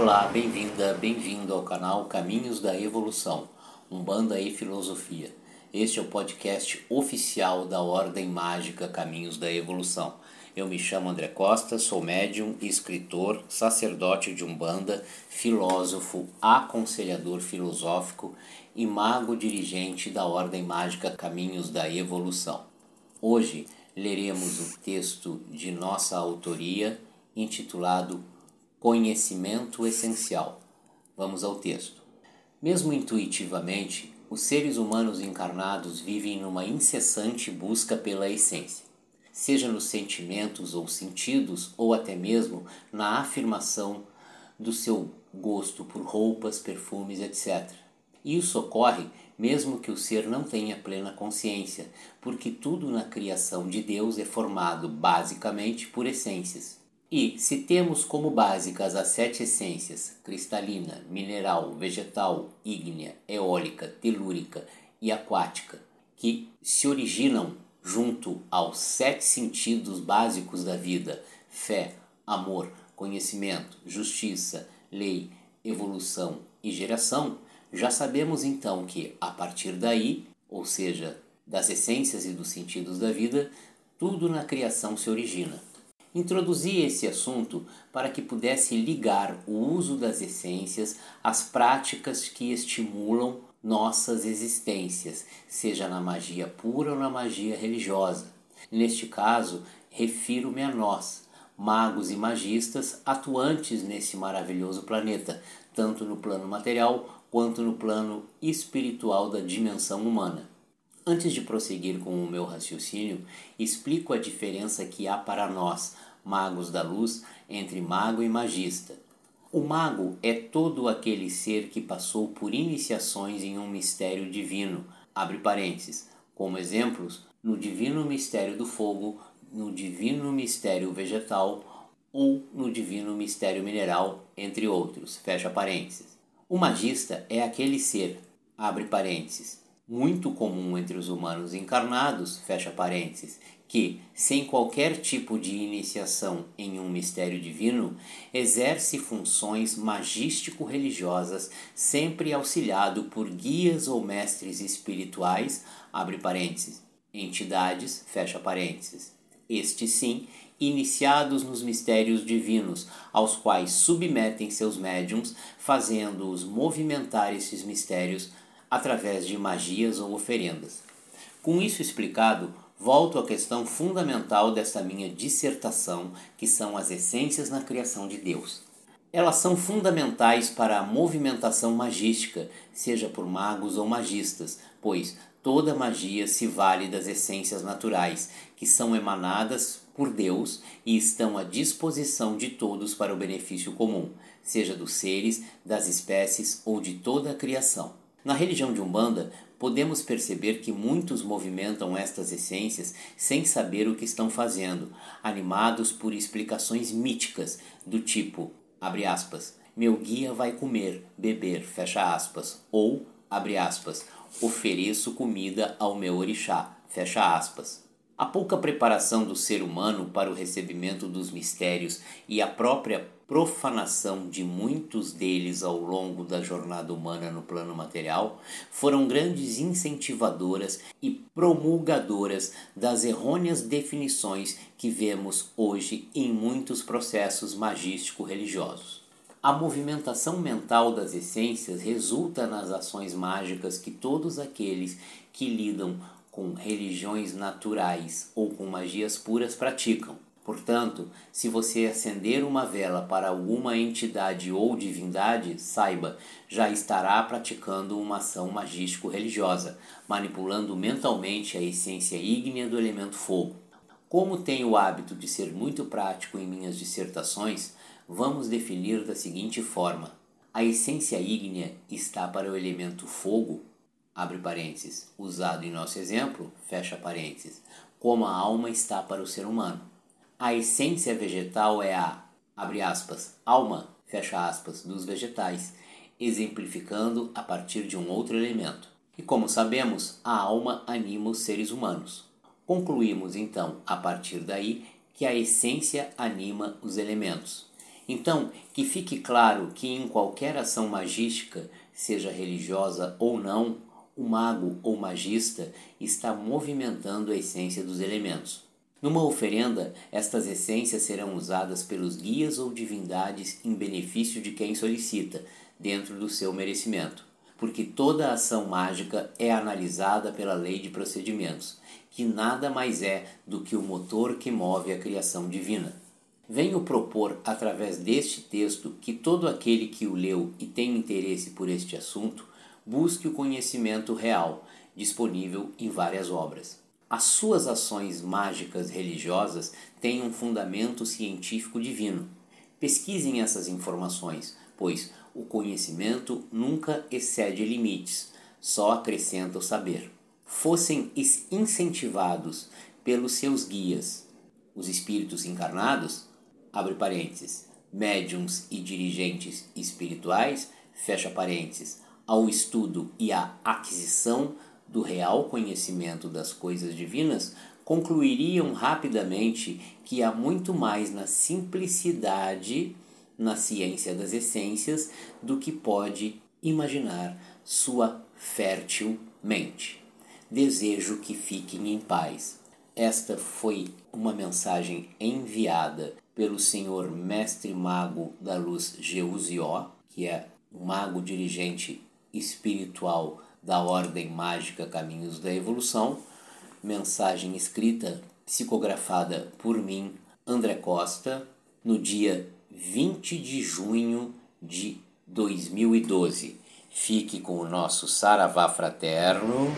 Olá, bem-vinda, bem-vindo ao canal Caminhos da Evolução, Umbanda e Filosofia. Este é o podcast oficial da Ordem Mágica Caminhos da Evolução. Eu me chamo André Costa, sou médium, escritor, sacerdote de Umbanda, filósofo, aconselhador filosófico e mago dirigente da Ordem Mágica Caminhos da Evolução. Hoje leremos o texto de nossa autoria intitulado Conhecimento essencial. Vamos ao texto. Mesmo intuitivamente, os seres humanos encarnados vivem numa incessante busca pela essência, seja nos sentimentos ou sentidos, ou até mesmo na afirmação do seu gosto por roupas, perfumes, etc. Isso ocorre mesmo que o ser não tenha plena consciência, porque tudo na criação de Deus é formado basicamente por essências. E, se temos como básicas as sete essências cristalina, mineral, vegetal, ígnea, eólica, telúrica e aquática, que se originam junto aos sete sentidos básicos da vida fé, amor, conhecimento, justiça, lei, evolução e geração já sabemos então que, a partir daí, ou seja, das essências e dos sentidos da vida, tudo na criação se origina. Introduzi esse assunto para que pudesse ligar o uso das essências às práticas que estimulam nossas existências, seja na magia pura ou na magia religiosa. Neste caso, refiro-me a nós, magos e magistas atuantes nesse maravilhoso planeta, tanto no plano material quanto no plano espiritual da dimensão humana. Antes de prosseguir com o meu raciocínio, explico a diferença que há para nós, magos da luz, entre mago e magista. O mago é todo aquele ser que passou por iniciações em um mistério divino, abre parênteses, como exemplos, no divino mistério do fogo, no divino mistério vegetal ou no divino mistério mineral, entre outros, fecha parênteses. O magista é aquele ser, abre parênteses, muito comum entre os humanos encarnados, fecha parênteses, que, sem qualquer tipo de iniciação em um mistério divino, exerce funções magístico-religiosas, sempre auxiliado por guias ou mestres espirituais, abre parênteses, entidades, fecha parênteses. Estes sim, iniciados nos mistérios divinos, aos quais submetem seus médiums, fazendo-os movimentar esses mistérios através de magias ou oferendas. Com isso explicado, volto à questão fundamental desta minha dissertação, que são as essências na criação de Deus. Elas são fundamentais para a movimentação magística, seja por magos ou magistas, pois toda magia se vale das essências naturais, que são emanadas por Deus e estão à disposição de todos para o benefício comum, seja dos seres, das espécies ou de toda a criação. Na religião de Umbanda, podemos perceber que muitos movimentam estas essências sem saber o que estão fazendo, animados por explicações míticas do tipo, abre aspas, meu guia vai comer, beber, fecha aspas, ou, abre aspas, ofereço comida ao meu orixá, fecha aspas. A pouca preparação do ser humano para o recebimento dos mistérios e a própria profanação de muitos deles ao longo da jornada humana no plano material foram grandes incentivadoras e promulgadoras das errôneas definições que vemos hoje em muitos processos magístico-religiosos. A movimentação mental das essências resulta nas ações mágicas que todos aqueles que lidam com religiões naturais ou com magias puras praticam. Portanto, se você acender uma vela para alguma entidade ou divindade, saiba, já estará praticando uma ação magístico-religiosa, manipulando mentalmente a essência ígnea do elemento fogo. Como tenho o hábito de ser muito prático em minhas dissertações, vamos definir da seguinte forma: a essência ígnea está para o elemento fogo abre parênteses, usado em nosso exemplo, fecha parênteses, como a alma está para o ser humano. A essência vegetal é a, abre aspas, alma, fecha aspas, dos vegetais, exemplificando a partir de um outro elemento. E como sabemos, a alma anima os seres humanos. Concluímos então, a partir daí, que a essência anima os elementos. Então, que fique claro que em qualquer ação magística, seja religiosa ou não, o mago ou magista está movimentando a essência dos elementos. Numa oferenda, estas essências serão usadas pelos guias ou divindades em benefício de quem solicita, dentro do seu merecimento, porque toda ação mágica é analisada pela lei de procedimentos, que nada mais é do que o motor que move a criação divina. Venho propor, através deste texto, que todo aquele que o leu e tem interesse por este assunto busque o conhecimento real, disponível em várias obras. As suas ações mágicas religiosas têm um fundamento científico divino. Pesquisem essas informações, pois o conhecimento nunca excede limites, só acrescenta o saber. Fossem incentivados pelos seus guias, os espíritos encarnados, abre parênteses, médiums e dirigentes espirituais, fecha parênteses, ao estudo e à aquisição do real conhecimento das coisas divinas, concluiriam rapidamente que há muito mais na simplicidade, na ciência das essências, do que pode imaginar sua fértil mente. Desejo que fiquem em paz. Esta foi uma mensagem enviada pelo senhor mestre mago da luz Geusió, que é o mago dirigente espiritual da Ordem Mágica Caminhos da Evolução, mensagem escrita, psicografada por mim, André Costa, no dia 20 de junho de 2012. Fique com o nosso Saravá Fraterno.